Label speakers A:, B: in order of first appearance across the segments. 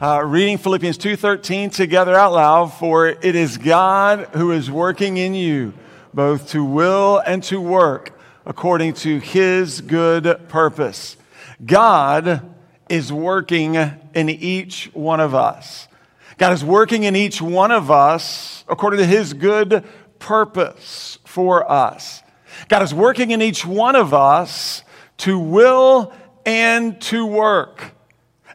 A: uh, reading Philippians 2:13 together out loud. For it is God who is working in you, both to will and to work according to His good purpose. God is working in each one of us. God is working in each one of us according to His good purpose for us. God is working in each one of us to will and to work.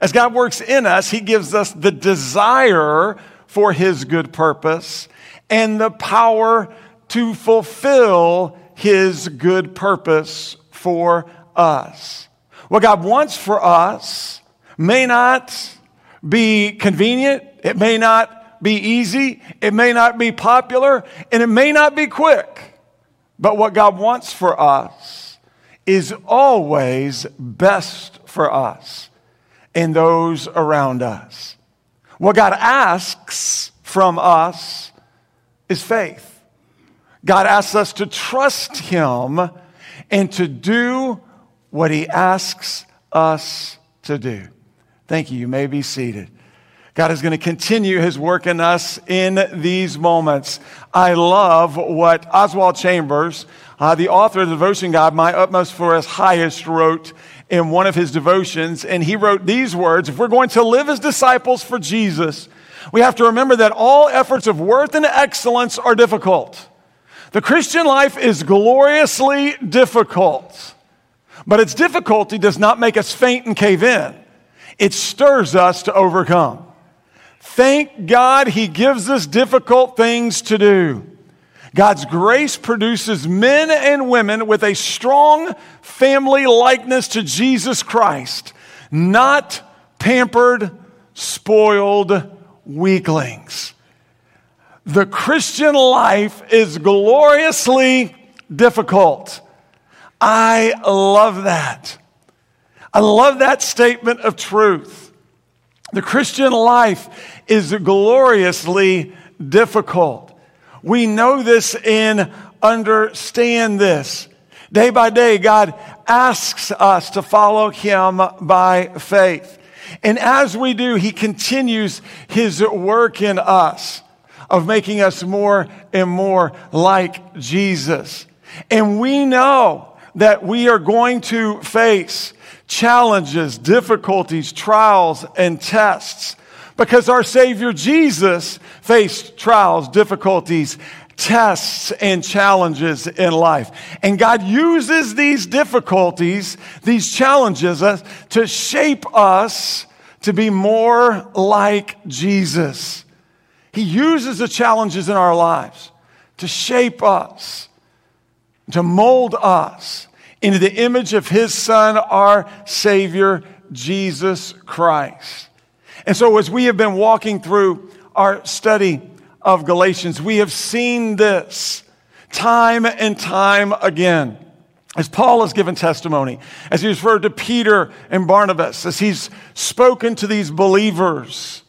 A: As God works in us, He gives us the desire for His good purpose and the power to fulfill His good purpose for us. What God wants for us may not be convenient, it may not be easy, it may not be popular, and it may not be quick. But what God wants for us is always best for us and those around us. What God asks from us is faith. God asks us to trust Him and to do what He asks us to do. Thank you. You may be seated. God is going to continue his work in us in these moments. I love what Oswald Chambers, uh, the author of the devotion God, My Utmost for His Highest, wrote in one of his devotions. And he wrote these words If we're going to live as disciples for Jesus, we have to remember that all efforts of worth and excellence are difficult. The Christian life is gloriously difficult, but its difficulty does not make us faint and cave in. It stirs us to overcome. Thank God he gives us difficult things to do. God's grace produces men and women with a strong family likeness to Jesus Christ, not pampered, spoiled weaklings. The Christian life is gloriously difficult. I love that. I love that statement of truth. The Christian life is gloriously difficult. We know this and understand this. Day by day, God asks us to follow Him by faith. And as we do, He continues His work in us of making us more and more like Jesus. And we know that we are going to face challenges, difficulties, trials, and tests. Because our Savior Jesus faced trials, difficulties, tests, and challenges in life. And God uses these difficulties, these challenges, uh, to shape us to be more like Jesus. He uses the challenges in our lives to shape us, to mold us into the image of his son, our Savior, Jesus Christ. And so, as we have been walking through our study of Galatians, we have seen this time and time again. As Paul has given testimony, as he referred to Peter and Barnabas, as he's spoken to these believers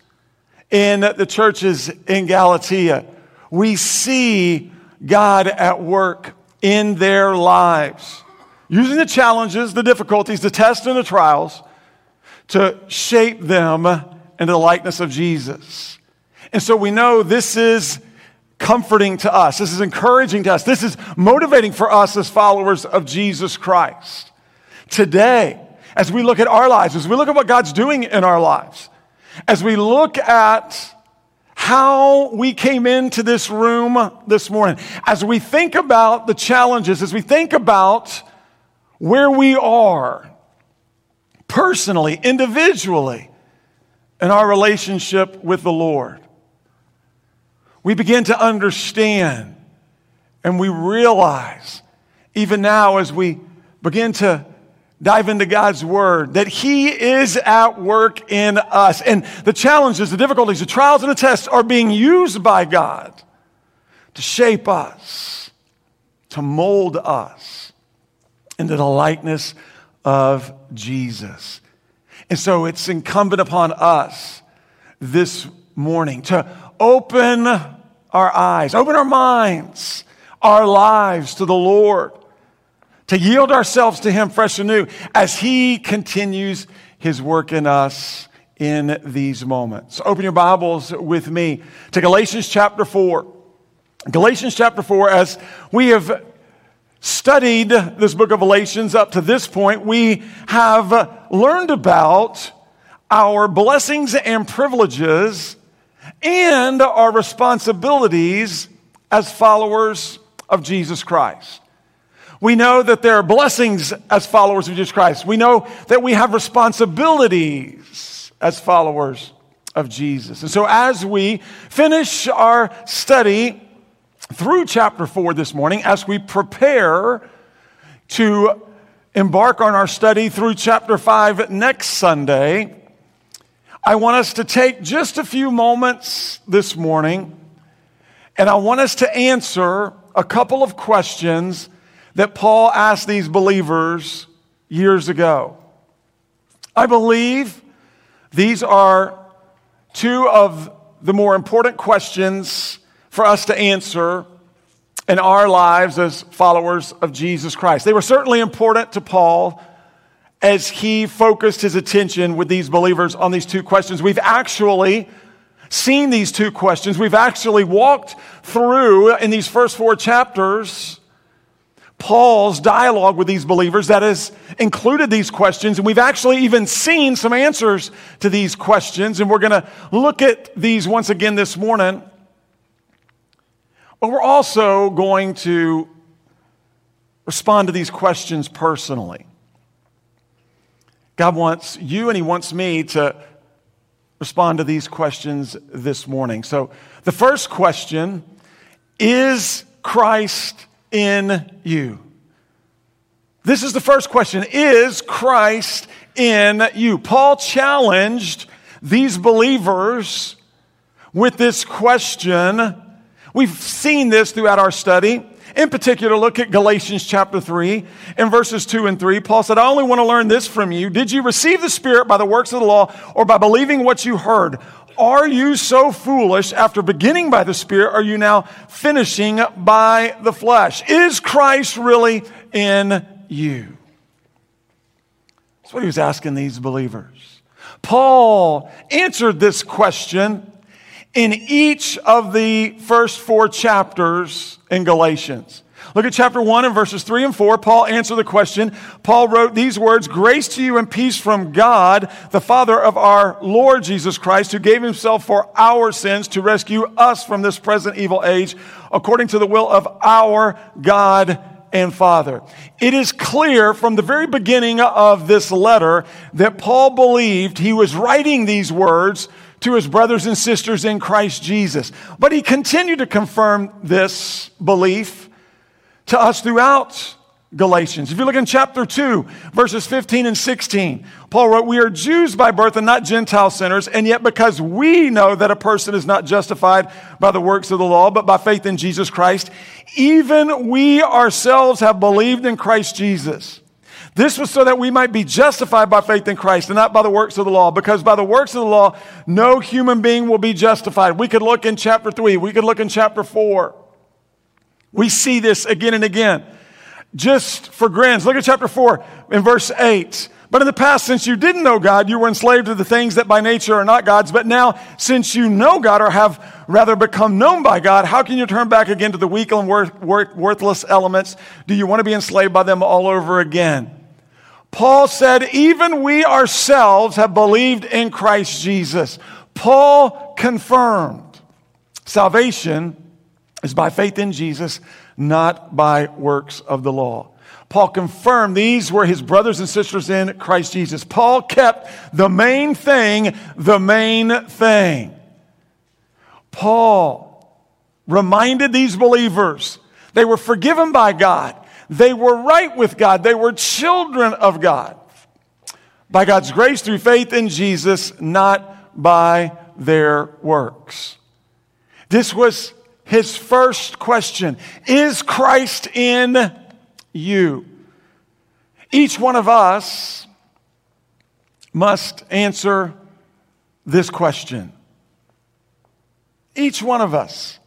A: in the churches in Galatia, we see God at work in their lives using the challenges, the difficulties, the tests, and the trials to shape them into the likeness of Jesus. And so we know this is comforting to us. This is encouraging to us. This is motivating for us as followers of Jesus Christ. Today, as we look at our lives, as we look at what God's doing in our lives, as we look at how we came into this room this morning, as we think about the challenges, as we think about where we are personally, individually, in our relationship with the Lord. We begin to understand and we realize, even now as we begin to dive into God's Word, that He is at work in us. And the challenges, the difficulties, the trials, and the tests are being used by God to shape us, to mold us into the likeness of Jesus. And so it's incumbent upon us this morning to open our eyes, open our minds, our lives to the Lord, to yield ourselves to Him fresh and new as He continues His work in us in these moments. Open your Bibles with me to Galatians chapter 4. Galatians chapter 4, as we have studied this book of Galatians up to this point, we have learned about our blessings and privileges and our responsibilities as followers of Jesus Christ. We know that there are blessings as followers of Jesus Christ. We know that we have responsibilities as followers of Jesus. And so, as we finish our study through chapter 4 this morning, as we prepare to embark on our study through chapter 5 next Sunday, I want us to take just a few moments this morning and I want us to answer a couple of questions that Paul asked these believers years ago. I believe these are two of the more important questions for us to answer in our lives as followers of Jesus Christ. They were certainly important to Paul as he focused his attention with these believers on these two questions. We've actually seen these two questions. We've actually walked through in these first four chapters Paul's dialogue with these believers that has included these questions. And we've actually even seen some answers to these questions. And we're going to look at these once again this morning. But we're also going to respond to these questions personally. God wants you and He wants me to respond to these questions this morning. So, the first question is Christ in you? This is the first question. Is Christ in you? Paul challenged these believers with this question. We've seen this throughout our study. In particular, look at Galatians chapter 3 and verses 2 and 3. Paul said, I only want to learn this from you. Did you receive the Spirit by the works of the law or by believing what you heard? Are you so foolish after beginning by the Spirit? Are you now finishing by the flesh? Is Christ really in you? That's what he was asking these believers. Paul answered this question in each of the first four chapters in Galatians. Look at chapter 1 and verses 3 and 4. Paul answered the question. Paul wrote these words Grace to you and peace from God, the Father of our Lord Jesus Christ, who gave himself for our sins to rescue us from this present evil age, according to the will of our God and Father. It is clear from the very beginning of this letter that Paul believed he was writing these words to his brothers and sisters in Christ Jesus. But he continued to confirm this belief to us throughout Galatians. If you look in chapter 2, verses 15 and 16, Paul wrote, We are Jews by birth and not Gentile sinners, and yet because we know that a person is not justified by the works of the law, but by faith in Jesus Christ, even we ourselves have believed in Christ Jesus. This was so that we might be justified by faith in Christ and not by the works of the law, because by the works of the law, no human being will be justified. We could look in chapter 3, we could look in chapter 4. We see this again and again. Just for grins, look at chapter 4 in verse 8. But in the past, since you didn't know God, you were enslaved to the things that by nature are not God's. But now, since you know God or have rather become known by God, how can you turn back again to the weak and worth, worth, worthless elements? Do you want to be enslaved by them all over again? Paul said, even we ourselves have believed in Christ Jesus. Paul confirmed salvation is by faith in Jesus, not by works of the law. Paul confirmed these were his brothers and sisters in Christ Jesus. Paul kept the main thing the main thing. Paul reminded these believers they were forgiven by God, they were right with God, they were children of God by God's grace through faith in Jesus, not by their works. This was his first question Is Christ in you? Each one of us must answer this question. Each one of us,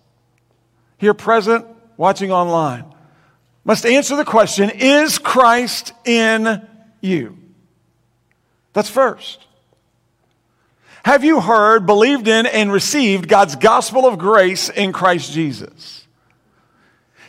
A: here present, watching online, must answer the question Is Christ in you? That's first. Have you heard, believed in, and received God's gospel of grace in Christ Jesus?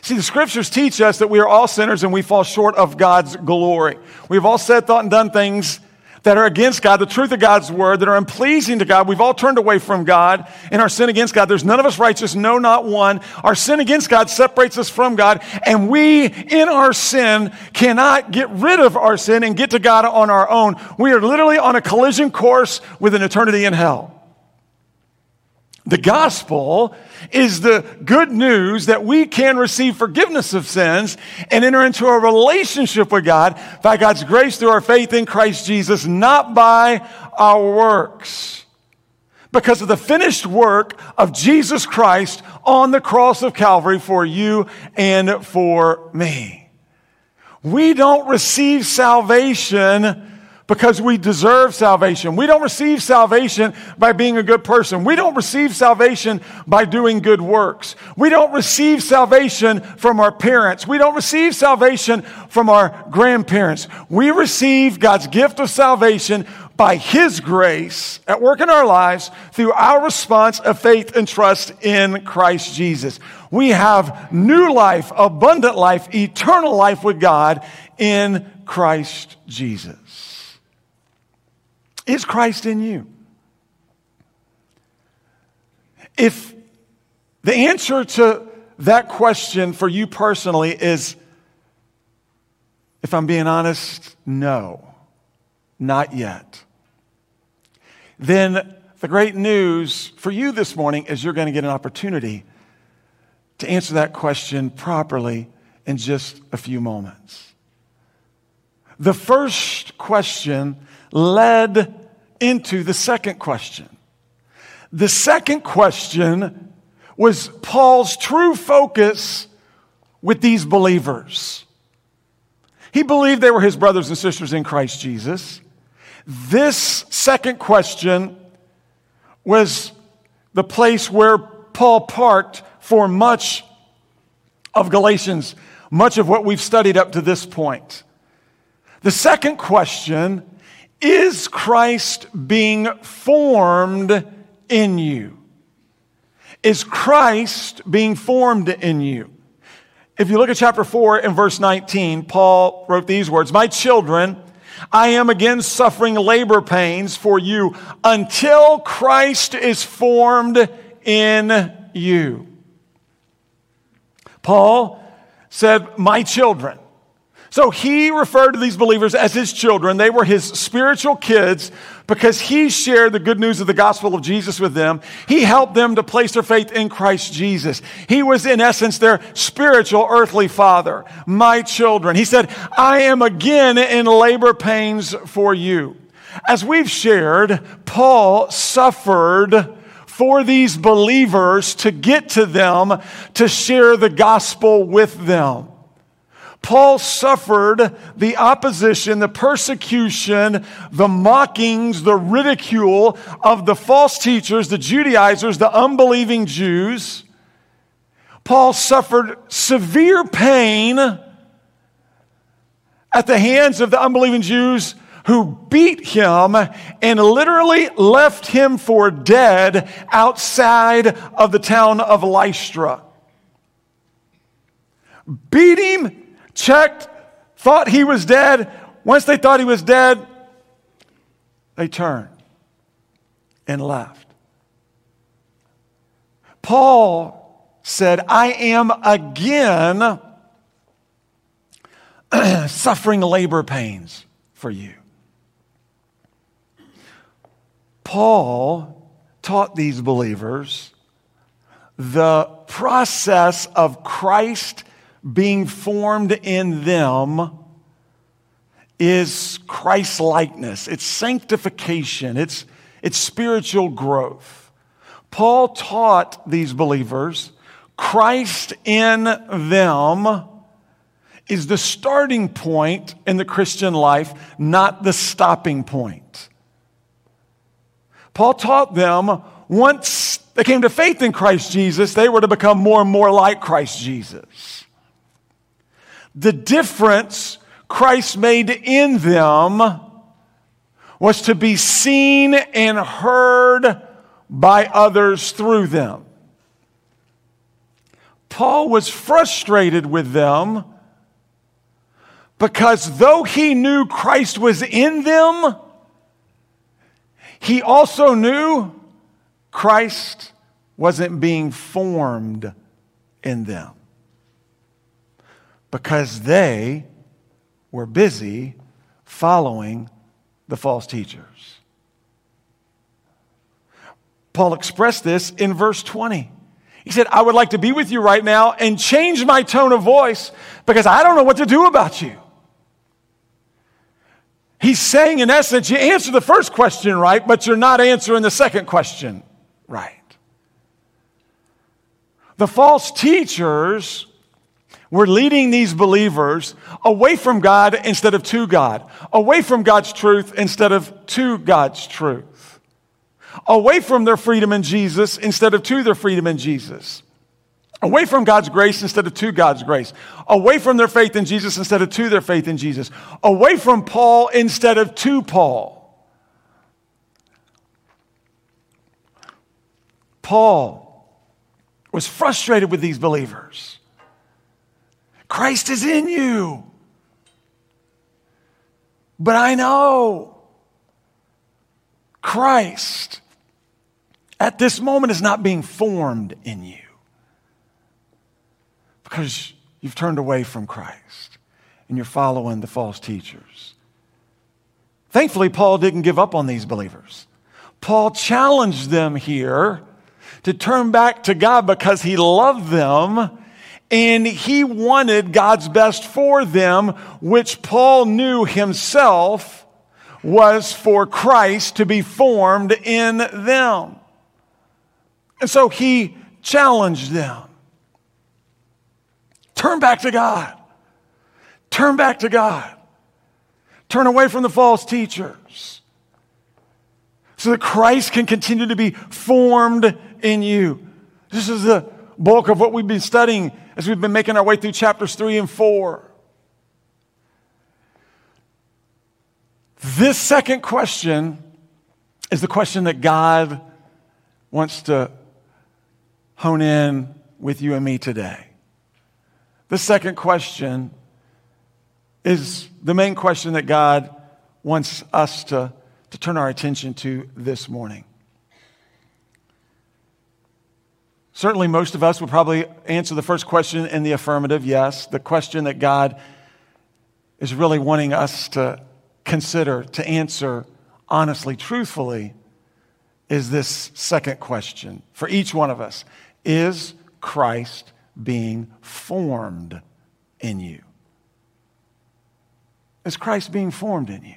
A: See, the scriptures teach us that we are all sinners and we fall short of God's glory. We've all said, thought, and done things that are against God, the truth of God's word, that are unpleasing to God. We've all turned away from God in our sin against God. There's none of us righteous, no, not one. Our sin against God separates us from God, and we, in our sin, cannot get rid of our sin and get to God on our own. We are literally on a collision course with an eternity in hell. The gospel is the good news that we can receive forgiveness of sins and enter into a relationship with God by God's grace through our faith in Christ Jesus, not by our works. Because of the finished work of Jesus Christ on the cross of Calvary for you and for me. We don't receive salvation because we deserve salvation. We don't receive salvation by being a good person. We don't receive salvation by doing good works. We don't receive salvation from our parents. We don't receive salvation from our grandparents. We receive God's gift of salvation by His grace at work in our lives through our response of faith and trust in Christ Jesus. We have new life, abundant life, eternal life with God in Christ Jesus. Is Christ in you? If the answer to that question for you personally is, if I'm being honest, no, not yet, then the great news for you this morning is you're going to get an opportunity to answer that question properly in just a few moments. The first question led into the second question. The second question was Paul's true focus with these believers. He believed they were his brothers and sisters in Christ Jesus. This second question was the place where Paul parked for much of Galatians, much of what we've studied up to this point. The second question is Christ being formed in you? Is Christ being formed in you? If you look at chapter 4 and verse 19, Paul wrote these words My children, I am again suffering labor pains for you until Christ is formed in you. Paul said, My children. So he referred to these believers as his children. They were his spiritual kids because he shared the good news of the gospel of Jesus with them. He helped them to place their faith in Christ Jesus. He was, in essence, their spiritual earthly father. My children. He said, I am again in labor pains for you. As we've shared, Paul suffered for these believers to get to them to share the gospel with them. Paul suffered the opposition, the persecution, the mockings, the ridicule of the false teachers, the Judaizers, the unbelieving Jews. Paul suffered severe pain at the hands of the unbelieving Jews who beat him and literally left him for dead outside of the town of Lystra. Beat him checked, thought he was dead. Once they thought he was dead, they turned and left. Paul said, I am again suffering labor pains for you. Paul taught these believers the process of Christ being formed in them is Christ likeness, it's sanctification, it's, it's spiritual growth. Paul taught these believers Christ in them is the starting point in the Christian life, not the stopping point. Paul taught them once they came to faith in Christ Jesus, they were to become more and more like Christ Jesus. The difference Christ made in them was to be seen and heard by others through them. Paul was frustrated with them because though he knew Christ was in them, he also knew Christ wasn't being formed in them because they were busy following the false teachers. Paul expressed this in verse 20. He said, I would like to be with you right now and change my tone of voice because I don't know what to do about you. He's saying, in essence, you answer the first question right, but you're not answering the second question right. The false teachers were leading these believers away from God instead of to God, away from God's truth instead of to God's truth away from their freedom in Jesus instead of to their freedom in Jesus. Away from God's grace instead of to God's grace. Away from their faith in Jesus instead of to their faith in Jesus. Away from Paul instead of to Paul. Paul was frustrated with these believers. Christ is in you. But I know Christ at this moment is not being formed in you because you've turned away from Christ and you're following the false teachers. Thankfully, Paul didn't give up on these believers. Paul challenged them here to turn back to God because he loved them and he wanted God's best for them, which Paul knew himself was for Christ to be formed in them. And so he challenged them turn back to God. Turn back to God. Turn away from the false teachers so that Christ can continue to be formed in you. This is the bulk of what we've been studying as we've been making our way through chapters three and four. This second question is the question that God wants to hone in with you and me today. The second question is the main question that God wants us to, to turn our attention to this morning. Certainly, most of us would probably answer the first question in the affirmative yes. The question that God is really wanting us to consider, to answer honestly, truthfully, is this second question for each one of us. Is Christ being formed in you? Is Christ being formed in you?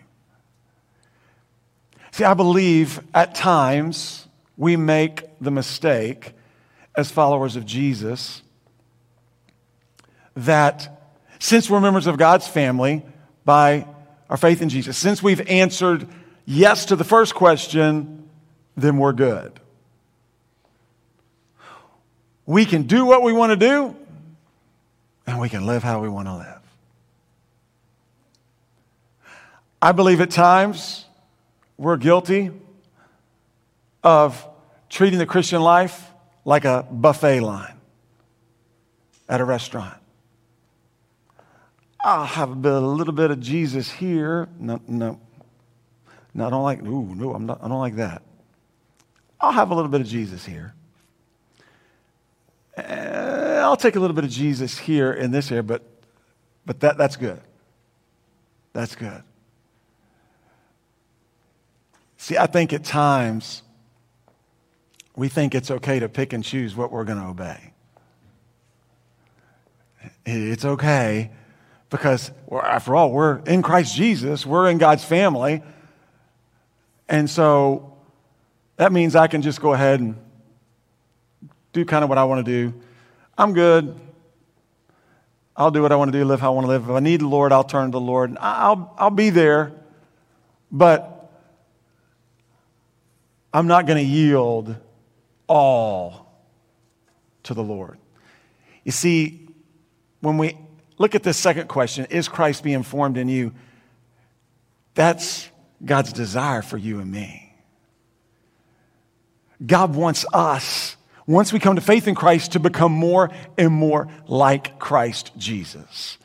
A: See, I believe at times we make the mistake as followers of Jesus that since we're members of God's family by our faith in Jesus, since we've answered yes to the first question, then we're good. We can do what we want to do, and we can live how we want to live. I believe at times we're guilty of treating the Christian life like a buffet line at a restaurant. I'll have a, bit, a little bit of Jesus here. No, no. No, I don't like, ooh, no, I'm not, I don't like that. I'll have a little bit of Jesus here. Eh, I'll take a little bit of Jesus here in this area, but, but that, that's good. That's good. See, I think at times we think it's okay to pick and choose what we're going to obey. It's okay because, after all, we're in Christ Jesus, we're in God's family. And so that means I can just go ahead and do kind of what I want to do. I'm good. I'll do what I want to do, live how I want to live. If I need the Lord, I'll turn to the Lord. I'll, I'll be there, but I'm not going to yield all to the Lord. You see, when we look at this second question, is Christ being formed in you? That's God's desire for you and me. God wants us, once we come to faith in Christ, to become more and more like Christ Jesus.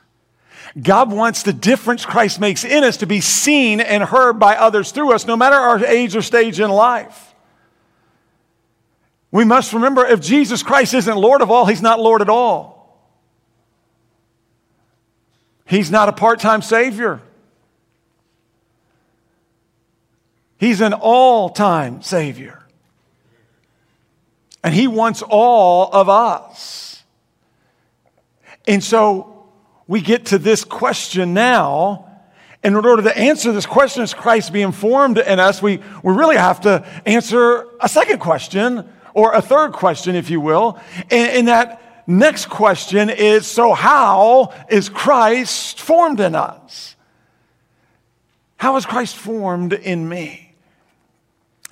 A: God wants the difference Christ makes in us to be seen and heard by others through us, no matter our age or stage in life. We must remember if Jesus Christ isn't Lord of all, He's not Lord at all. He's not a part time Savior, He's an all time Savior. And He wants all of us. And so we get to this question now. And in order to answer this question, as Christ being formed in us, we, we really have to answer a second question, or a third question, if you will. And, and that next question is so, how is Christ formed in us? How is Christ formed in me?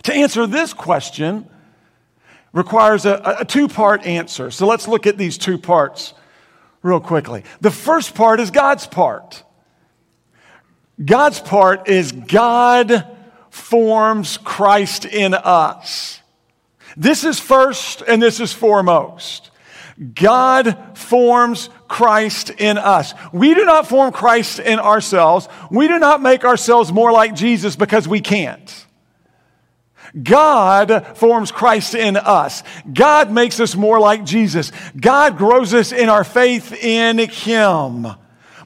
A: To answer this question, requires a, a two part answer. So let's look at these two parts real quickly. The first part is God's part. God's part is God forms Christ in us. This is first and this is foremost. God forms Christ in us. We do not form Christ in ourselves. We do not make ourselves more like Jesus because we can't. God forms Christ in us. God makes us more like Jesus. God grows us in our faith in Him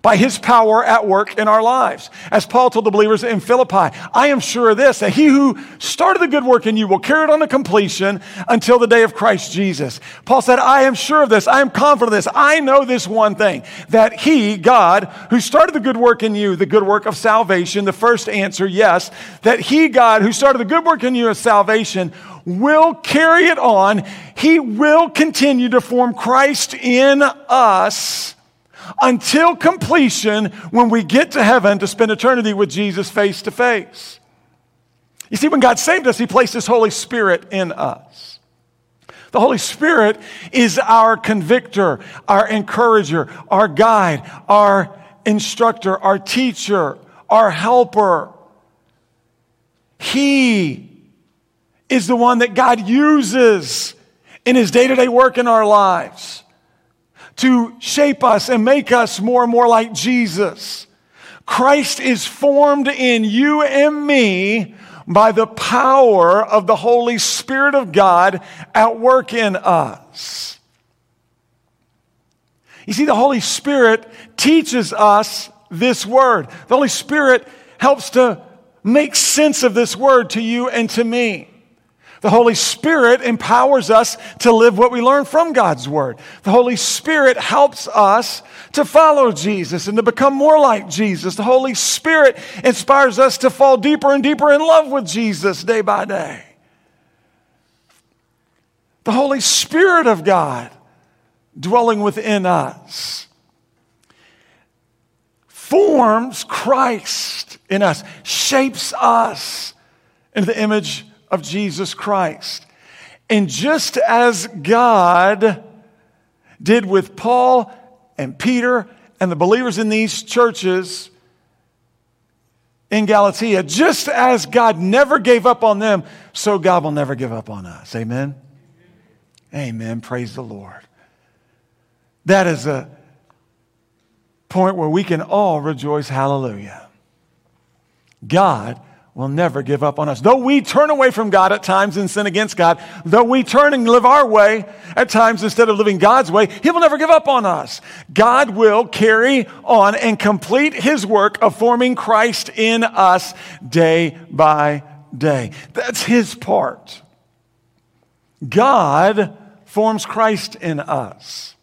A: by his power at work in our lives. As Paul told the believers in Philippi, I am sure of this, that he who started the good work in you will carry it on to completion until the day of Christ Jesus. Paul said, I am sure of this. I am confident of this. I know this one thing, that he, God, who started the good work in you, the good work of salvation, the first answer, yes, that he, God, who started the good work in you of salvation, will carry it on. He will continue to form Christ in us until completion when we get to heaven to spend eternity with Jesus face to face. You see, when God saved us, He placed His Holy Spirit in us. The Holy Spirit is our convictor, our encourager, our guide, our instructor, our teacher, our helper. He is the one that God uses in His day to day work in our lives to shape us and make us more and more like Jesus. Christ is formed in you and me by the power of the Holy Spirit of God at work in us. You see, the Holy Spirit teaches us this word. The Holy Spirit helps to make sense of this word to you and to me. The Holy Spirit empowers us to live what we learn from God's Word. The Holy Spirit helps us to follow Jesus and to become more like Jesus. The Holy Spirit inspires us to fall deeper and deeper in love with Jesus day by day. The Holy Spirit of God dwelling within us forms Christ in us, shapes us into the image of Jesus Christ. And just as God did with Paul and Peter and the believers in these churches in Galatia, just as God never gave up on them, so God will never give up on us. Amen? Amen. Praise the Lord. That is a point where we can all rejoice. Hallelujah. God will never give up on us. Though we turn away from God at times and sin against God, though we turn and live our way at times instead of living God's way, He will never give up on us. God will carry on and complete His work of forming Christ in us day by day. That's His part. God forms Christ in us.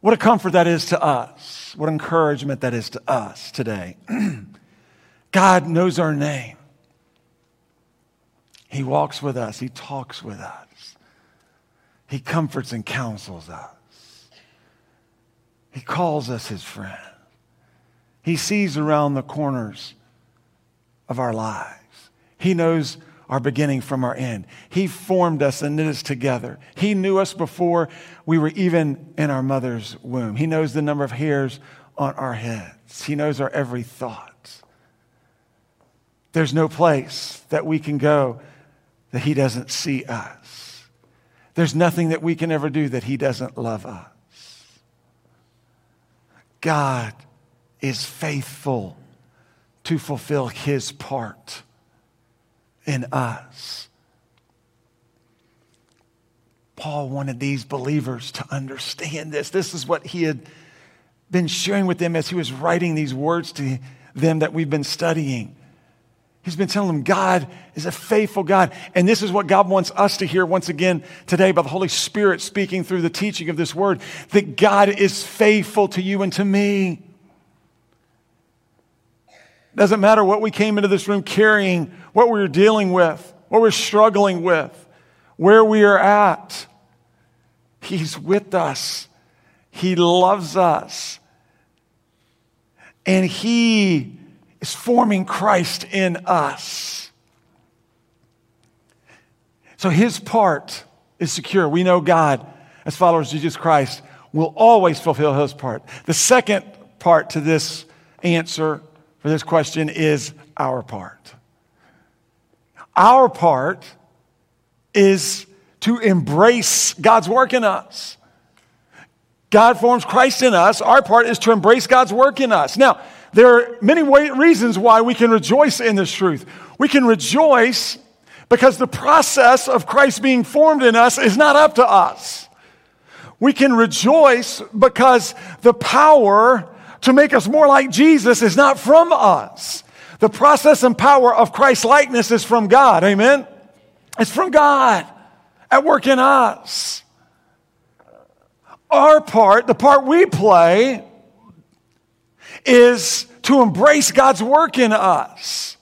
A: What a comfort that is to us. What encouragement that is to us today. God knows our name. He walks with us, He talks with us, He comforts and counsels us. He calls us His friend. He sees around the corners of our lives. He knows our beginning from our end. He formed us and knit us together. He knew us before we were even in our mother's womb. He knows the number of hairs on our heads. He knows our every thought. There's no place that we can go that He doesn't see us. There's nothing that we can ever do that He doesn't love us. God is faithful to fulfill His part in us. Paul wanted these believers to understand this. This is what he had been sharing with them as he was writing these words to them that we've been studying. He's been telling them God is a faithful God. And this is what God wants us to hear once again today by the Holy Spirit speaking through the teaching of this word that God is faithful to you and to me. Doesn't matter what we came into this room carrying, what we are dealing with, what we're struggling with, where we are at. He's with us. He loves us. And He is forming Christ in us. So His part is secure. We know God, as followers of Jesus Christ, will always fulfill His part. The second part to this answer for this question is our part. Our part is to embrace God's work in us. God forms Christ in us. Our part is to embrace God's work in us. Now, there are many reasons why we can rejoice in this truth. We can rejoice because the process of Christ being formed in us is not up to us. We can rejoice because the power to make us more like Jesus is not from us. The process and power of Christ's likeness is from God. Amen? It's from God at work in us. Our part, the part we play, is to embrace God's work in us.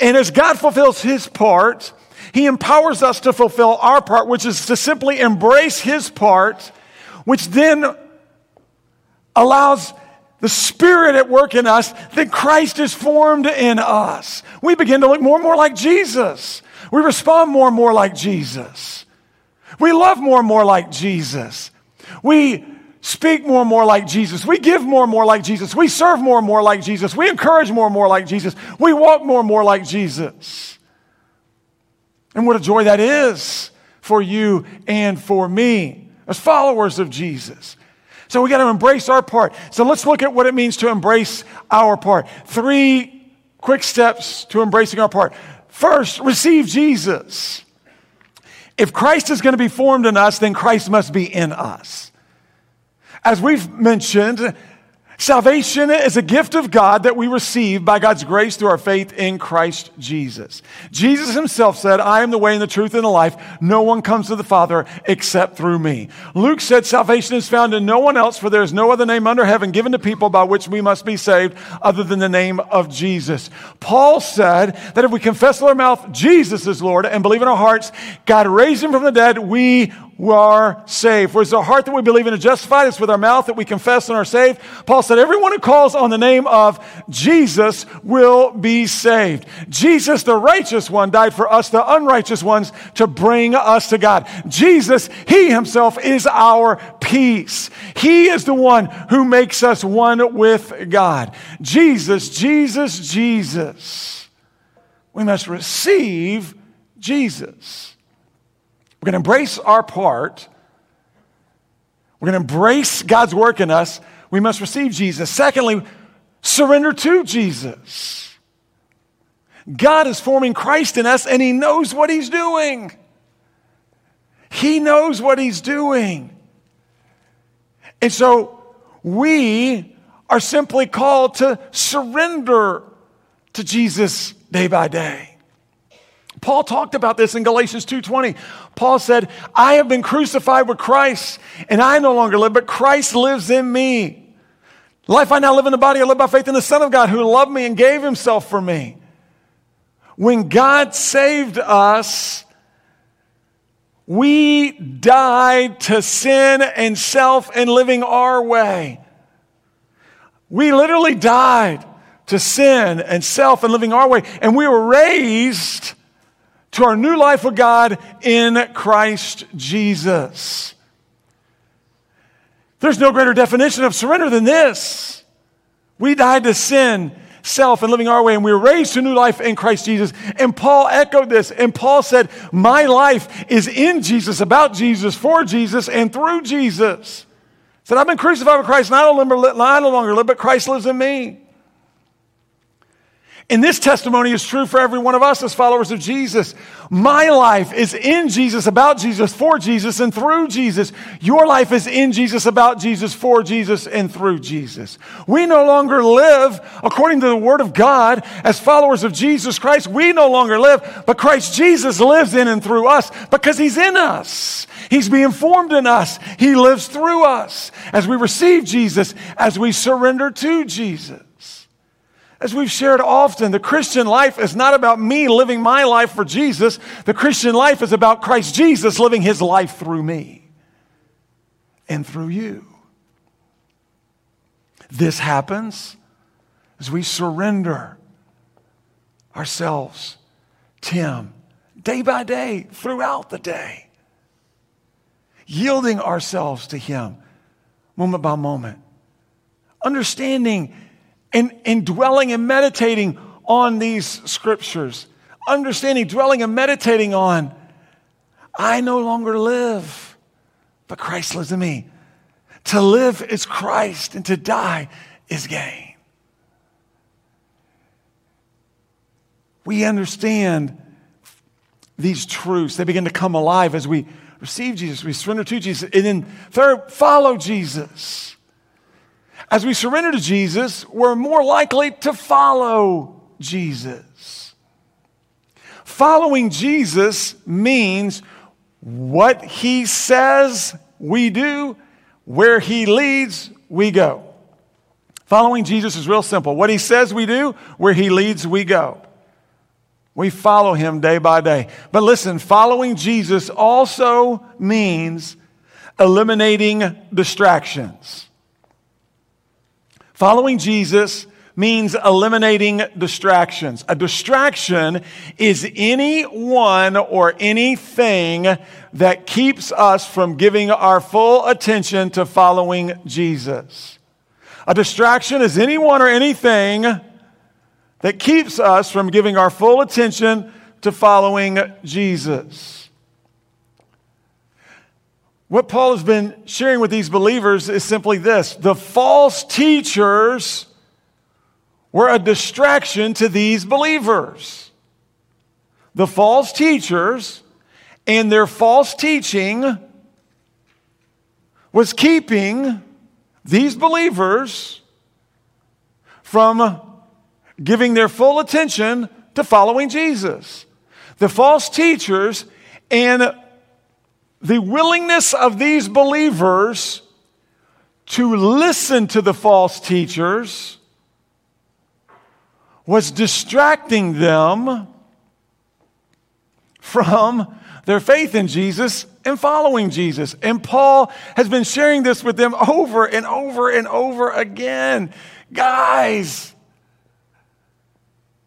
A: And as God fulfills his part, he empowers us to fulfill our part, which is to simply embrace his part, which then allows the Spirit at work in us that Christ is formed in us. We begin to look more and more like Jesus. We respond more and more like Jesus. We love more and more like Jesus. We speak more and more like Jesus. We give more and more like Jesus. We serve more and more like Jesus. We encourage more and more like Jesus. We walk more and more like Jesus. And what a joy that is for you and for me as followers of Jesus. So we got to embrace our part. So let's look at what it means to embrace our part. Three quick steps to embracing our part. First, receive Jesus. If Christ is going to be formed in us, then Christ must be in us. As we've mentioned, Salvation is a gift of God that we receive by God's grace through our faith in Christ Jesus. Jesus himself said, I am the way and the truth and the life. No one comes to the Father except through me. Luke said, Salvation is found in no one else, for there is no other name under heaven given to people by which we must be saved other than the name of Jesus. Paul said that if we confess with our mouth Jesus is Lord and believe in our hearts God raised him from the dead, we are saved. For it's our heart that we believe in and justified. It's with our mouth that we confess and are saved. Paul said, everyone who calls on the name of Jesus will be saved. Jesus, the righteous one, died for us, the unrighteous ones, to bring us to God. Jesus, He Himself is our peace. He is the one who makes us one with God. Jesus, Jesus, Jesus. We must receive Jesus. We're going to embrace our part. We're going to embrace God's work in us. We must receive Jesus. Secondly, surrender to Jesus. God is forming Christ in us and He knows what He's doing. He knows what He's doing. And so we are simply called to surrender to Jesus day by day. Paul talked about this in Galatians 2:20. Paul said, "I have been crucified with Christ, and I no longer live, but Christ lives in me. Life I now live in the body, I live by faith in the Son of God who loved me and gave himself for me." When God saved us, we died to sin and self and living our way. We literally died to sin and self and living our way, and we were raised to our new life with God in Christ Jesus. There's no greater definition of surrender than this. We died to sin. self and living our way, and we were raised to new life in Christ Jesus. And Paul echoed this, and Paul said, My life is in Jesus, about Jesus, for Jesus, and through Jesus. He said, I've been crucified with Christ, and I no longer live, but Christ lives in me. And this testimony is true for every one of us as followers of Jesus. My life is in Jesus, about Jesus, for Jesus, and through Jesus. Your life is in Jesus, about Jesus, for Jesus, and through Jesus. We no longer live according to the Word of God as followers of Jesus Christ. We no longer live, but Christ Jesus lives in and through us because He's in us. He's being formed in us. He lives through us as we receive Jesus, as we surrender to Jesus. As we've shared often, the Christian life is not about me living my life for Jesus. The Christian life is about Christ Jesus living his life through me and through you. This happens as we surrender ourselves to Him day by day, throughout the day, yielding ourselves to Him moment by moment, understanding and, and dwelling and meditating on these scriptures, understanding, dwelling and meditating on, I no longer live, but Christ lives in me. To live is Christ, and to die is gain. We understand these truths. They begin to come alive as we receive Jesus, we surrender to Jesus. And then, third, follow Jesus. As we surrender to Jesus, we're more likely to follow Jesus. Following Jesus means what he says we do, where he leads, we go. Following Jesus is real simple. What he says we do, where he leads, we go. We follow him day by day. But listen, following Jesus also means eliminating distractions. Following Jesus means eliminating distractions. A distraction is anyone or anything that keeps us from giving our full attention to following Jesus. A distraction is anyone or anything that keeps us from giving our full attention to following Jesus. What Paul has been sharing with these believers is simply this the false teachers were a distraction to these believers. The false teachers and their false teaching was keeping these believers from giving their full attention to following Jesus. The false teachers and the willingness of these believers to listen to the false teachers was distracting them from their faith in Jesus and following Jesus. And Paul has been sharing this with them over and over and over again. Guys,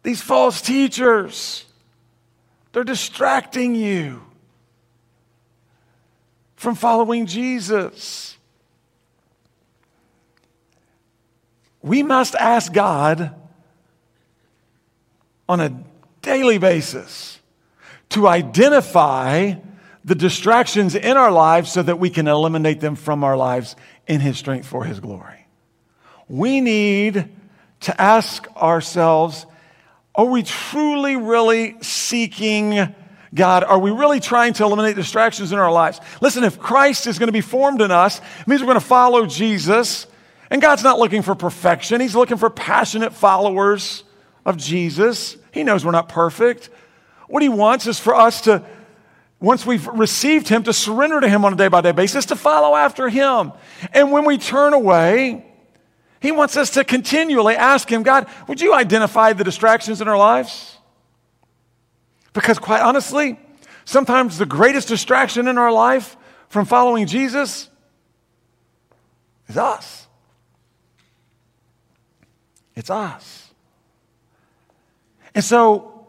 A: these false teachers, they're distracting you from following Jesus. We must ask God on a daily basis to identify the distractions in our lives so that we can eliminate them from our lives in His strength for His glory. We need to ask ourselves are we truly, really seeking God, are we really trying to eliminate distractions in our lives? Listen, if Christ is going to be formed in us, it means we're going to follow Jesus. And God's not looking for perfection, He's looking for passionate followers of Jesus. He knows we're not perfect. What He wants is for us to, once we've received Him, to surrender to Him on a day by day basis, to follow after Him. And when we turn away, He wants us to continually ask Him, God, would you identify the distractions in our lives? Because, quite honestly, sometimes the greatest distraction in our life from following Jesus is us. It's us. And so,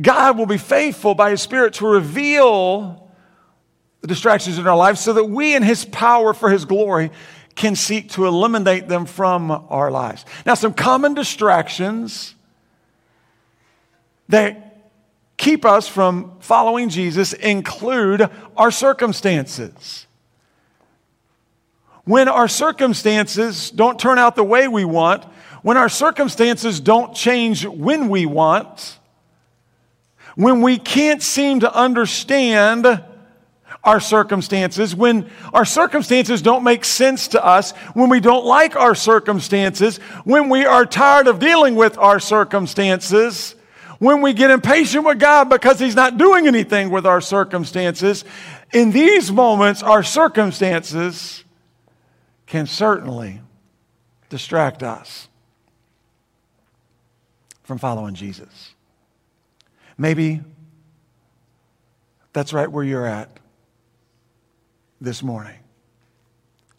A: God will be faithful by His Spirit to reveal the distractions in our lives so that we, in His power for His glory, can seek to eliminate them from our lives. Now, some common distractions that keep us from following Jesus include our circumstances. When our circumstances don't turn out the way we want, when our circumstances don't change when we want, when we can't seem to understand our circumstances, when our circumstances don't make sense to us, when we don't like our circumstances, when we are tired of dealing with our circumstances, when we get impatient with God because He's not doing anything with our circumstances, in these moments, our circumstances can certainly distract us from following Jesus. Maybe that's right where you're at this morning.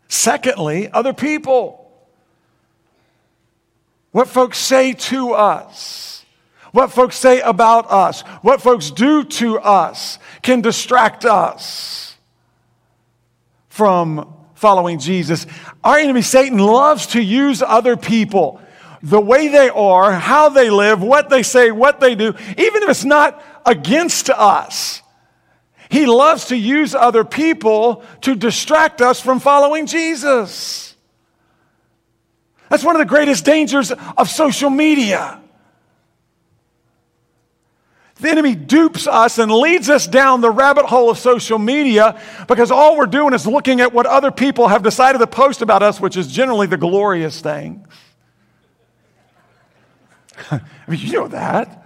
A: Secondly, other people. What folks say to us, what folks say about us, what folks do to us can distract us from following Jesus. Our enemy, Satan, loves to use other people the way they are, how they live, what they say, what they do, even if it's not against us. He loves to use other people to distract us from following Jesus. That's one of the greatest dangers of social media. The enemy dupes us and leads us down the rabbit hole of social media because all we're doing is looking at what other people have decided to post about us, which is generally the glorious things. I mean, you know that.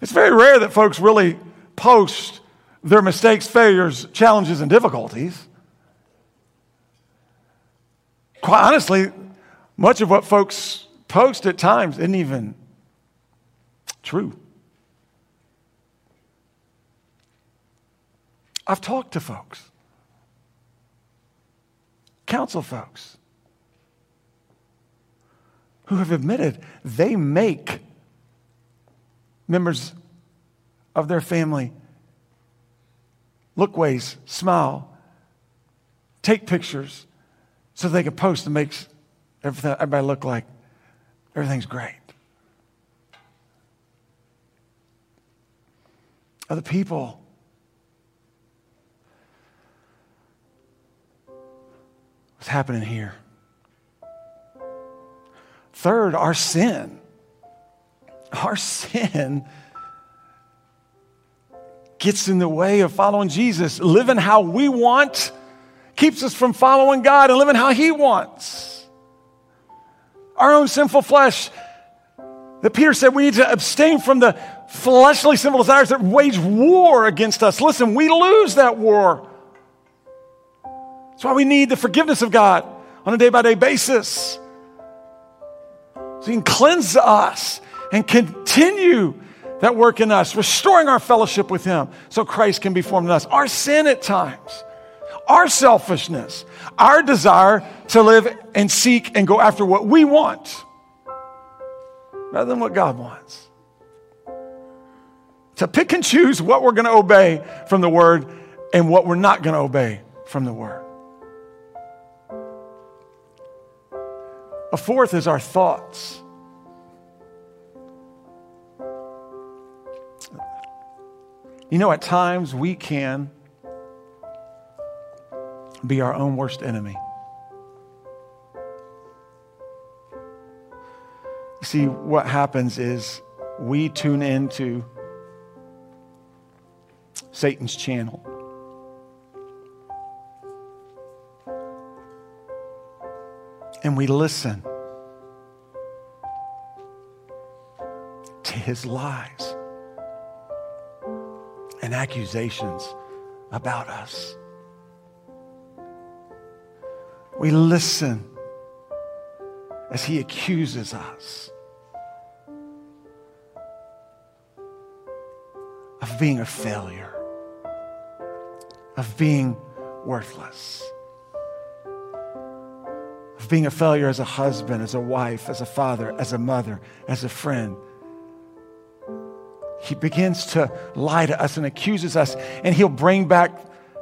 A: It's very rare that folks really post their mistakes, failures, challenges, and difficulties. Quite honestly, much of what folks post at times isn't even true. I've talked to folks, counsel folks, who have admitted they make members of their family look ways, smile, take pictures so they can post and make everybody look like everything's great. Other people happening here. Third, our sin. Our sin gets in the way of following Jesus. Living how we want keeps us from following God and living how He wants. Our own sinful flesh, that Peter said we need to abstain from the fleshly sinful desires that wage war against us. Listen, we lose that war. That's why we need the forgiveness of God on a day by day basis. So He can cleanse us and continue that work in us, restoring our fellowship with Him so Christ can be formed in us. Our sin at times, our selfishness, our desire to live and seek and go after what we want rather than what God wants. To pick and choose what we're going to obey from the Word and what we're not going to obey from the Word. A fourth is our thoughts. You know, at times we can be our own worst enemy. You see, what happens is we tune into Satan's channel. And we listen to his lies and accusations about us. We listen as he accuses us of being a failure, of being worthless, of being a failure as a husband, as a wife, as a father, as a mother, as a friend, he begins to lie to us and accuses us, and he'll bring back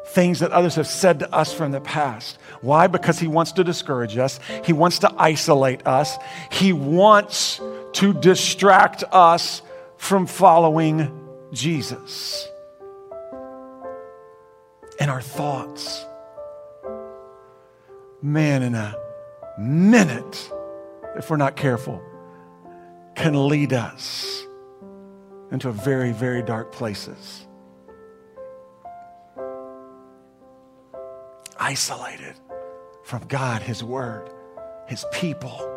A: things that others have said to us from the past. Why? Because he wants to discourage us, he wants to isolate us, he wants to distract us from following Jesus. And our thoughts, man, in a minute, if we're not careful, can lead us into very, very dark places. Isolated from God, His Word, His people,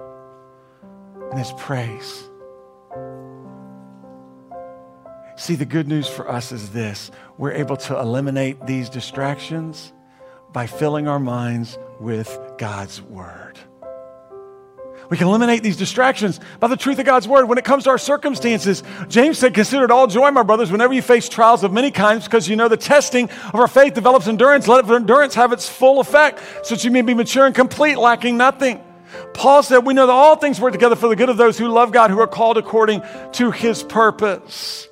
A: and His praise. See, the good news for us is this we're able to eliminate these distractions by filling our minds with God's Word. We can eliminate these distractions by the truth of God's word. When it comes to our circumstances, James said, Consider it all joy, my brothers, whenever you face trials of many kinds, because you know the testing of our faith develops endurance. Let endurance have its full effect, so that you may be mature and complete, lacking nothing. Paul said, We know that all things work together for the good of those who love God, who are called according to his purpose.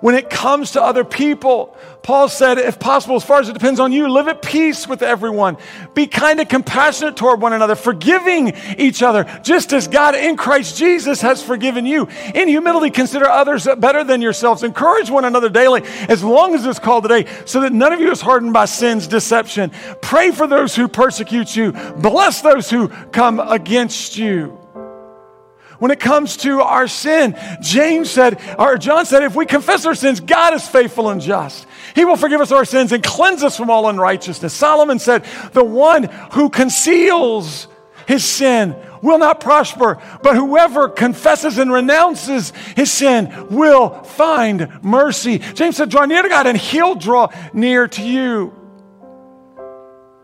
A: When it comes to other people, Paul said, if possible, as far as it depends on you, live at peace with everyone. Be kind and compassionate toward one another, forgiving each other, just as God in Christ Jesus has forgiven you. In humility, consider others better than yourselves. Encourage one another daily, as long as it's called today, so that none of you is hardened by sin's deception. Pray for those who persecute you. Bless those who come against you when it comes to our sin. James said, or John said, if we confess our sins, God is faithful and just. He will forgive us our sins and cleanse us from all unrighteousness. Solomon said, the one who conceals his sin will not prosper, but whoever confesses and renounces his sin will find mercy. James said, draw near to God and he'll draw near to you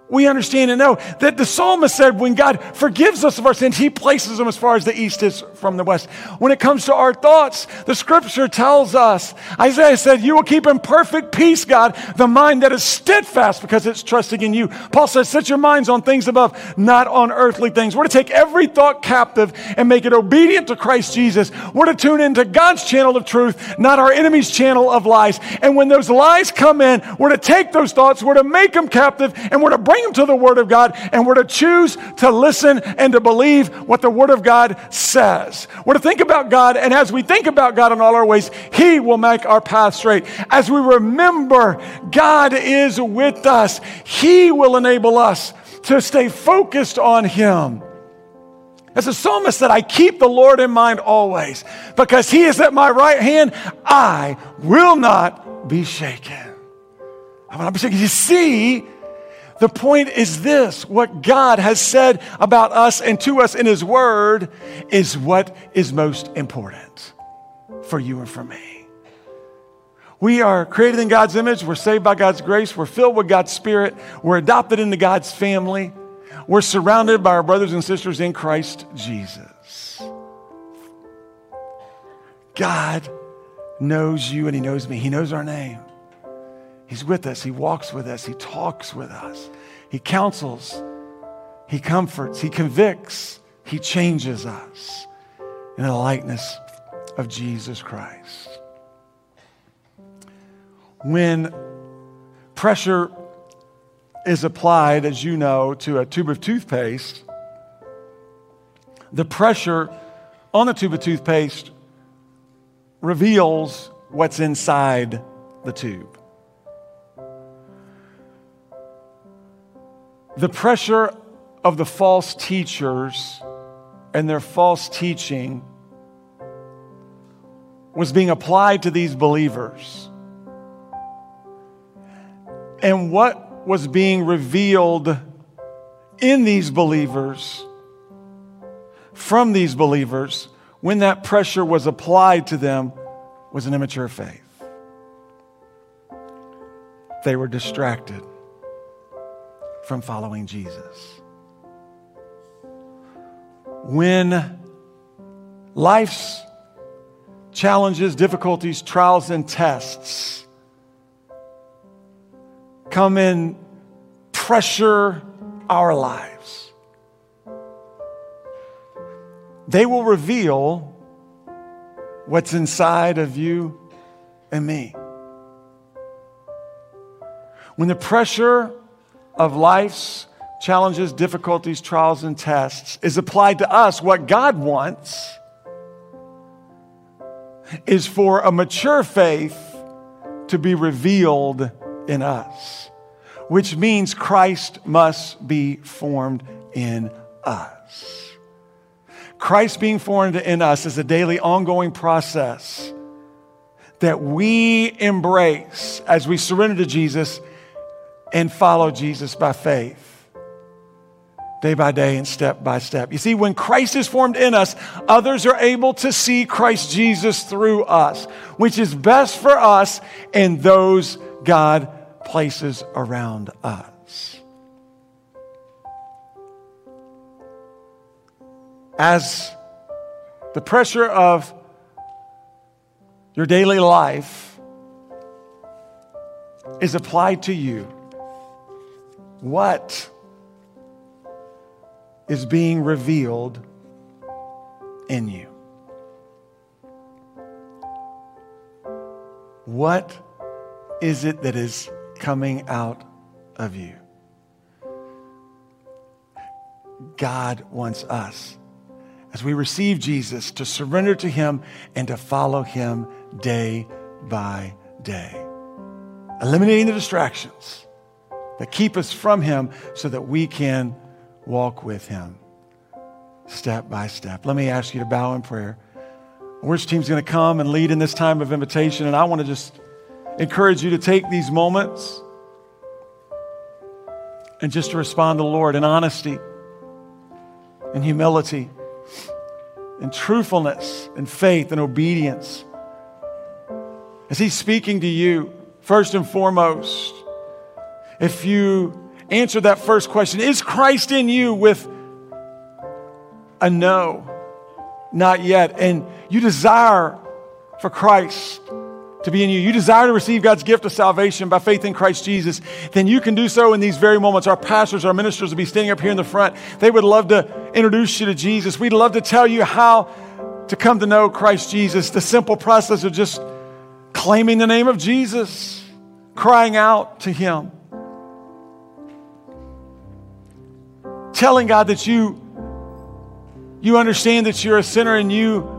A: we understand and know that the psalmist said when God forgives us of our sins, he places them as far as the east is from the west. When it comes to our thoughts, the scripture tells us, Isaiah said, You will keep in perfect peace, God, the mind that is steadfast because it's trusting in you. Paul says, Set your minds on things above, not on earthly things. We're to take every thought captive and make it obedient to Christ Jesus. We're to tune into God's channel of truth, not our enemy's channel of lies. And when those lies come in, we're to take those thoughts, we're to make them captive, and we're to bring bring them to the Word of God, and we're to choose to listen and to believe what the Word of God says. We're to think about God, and as we think about God in all our ways, He will make our path straight. As we remember God is with us, He will enable us to stay focused on Him. As the psalmist said, I keep the Lord in mind always. Because he is at my right hand, I will not be shaken. I will not be shaken. You see, the point is this what God has said about us and to us in His Word is what is most important for you and for me. We are created in God's image, we're saved by God's grace, we're filled with God's Spirit, we're adopted into God's family, we're surrounded by our brothers and sisters in Christ Jesus. God knows you and He knows me, He knows our name. He's with us. He walks with us. He talks with us. He counsels. He comforts. He convicts. He changes us in the likeness of Jesus Christ. When pressure is applied, as you know, to a tube of toothpaste, the pressure on the tube of toothpaste reveals what's inside the tube. The pressure of the false teachers and their false teaching was being applied to these believers. And what was being revealed in these believers, from these believers, when that pressure was applied to them, was an immature faith. They were distracted from following Jesus. When life's challenges, difficulties, trials, and tests come in pressure our lives, they will reveal what's inside of you and me. When the pressure of life's challenges, difficulties, trials, and tests is applied to us, what God wants is for a mature faith to be revealed in us, which means Christ must be formed in us. Christ being formed in us is a daily, ongoing process that we embrace as we surrender to Jesus and follow Jesus by faith day by day and step by step. You see, when Christ is formed in us, others are able to see Christ Jesus through us, which is best for us and those God places around us. As the pressure of your daily life is applied to you, what is being revealed in you. What is it that is coming out of you? God wants us, as we receive Jesus, to surrender to Him and to follow Him day by day, eliminating the distractions that keep us from Him so that we can walk with Him step by step. Let me ask you to bow in prayer. Worship team's going to come and lead in this time of invitation, and I want to just encourage you to take these moments and just to respond to the Lord in honesty, in humility, in truthfulness, in faith, and obedience. As He's speaking to you, first and foremost, if you answer that first question Is Christ in you with a no? Not yet. And you desire for Christ to be in you, you desire to receive God's gift of salvation by faith in Christ Jesus, then you can do so in these very moments. Our pastors, our ministers will be standing up here in the front. They would love to introduce you to Jesus. We'd love to tell you how to come to know Christ Jesus. The simple process of just claiming the name of Jesus, crying out to Him. Telling God that you you understand that you're a sinner and you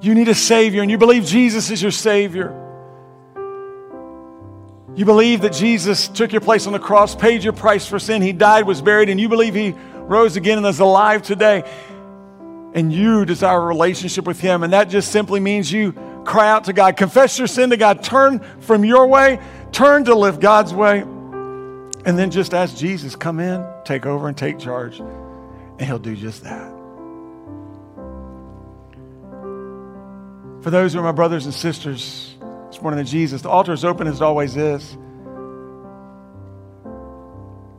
A: you need a savior and you believe Jesus is your savior. You believe that Jesus took your place on the cross, paid your price for sin, he died, was buried and you believe he rose again and is alive today. And you desire a relationship with him and that just simply means you cry out to God, confess your sin to God, turn from your way, turn to live God's way. And then just ask Jesus, come in, take over, and take charge. And he'll do just that. For those who are my brothers and sisters this morning in Jesus, the altar is open as it always is.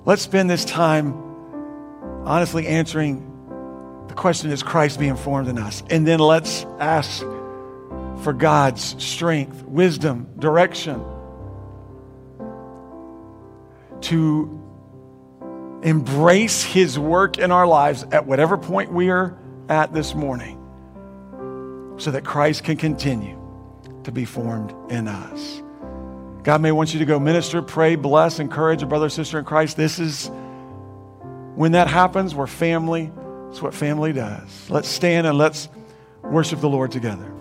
A: Let's spend this time honestly answering the question is Christ being formed in us? And then let's ask for God's strength, wisdom, direction to embrace His work in our lives at whatever point we are at this morning so that Christ can continue to be formed in us. God may want you to go minister, pray, bless, encourage a brother or sister in Christ. This is when that happens, we're family. It's what family does. Let's stand and let's worship the Lord together.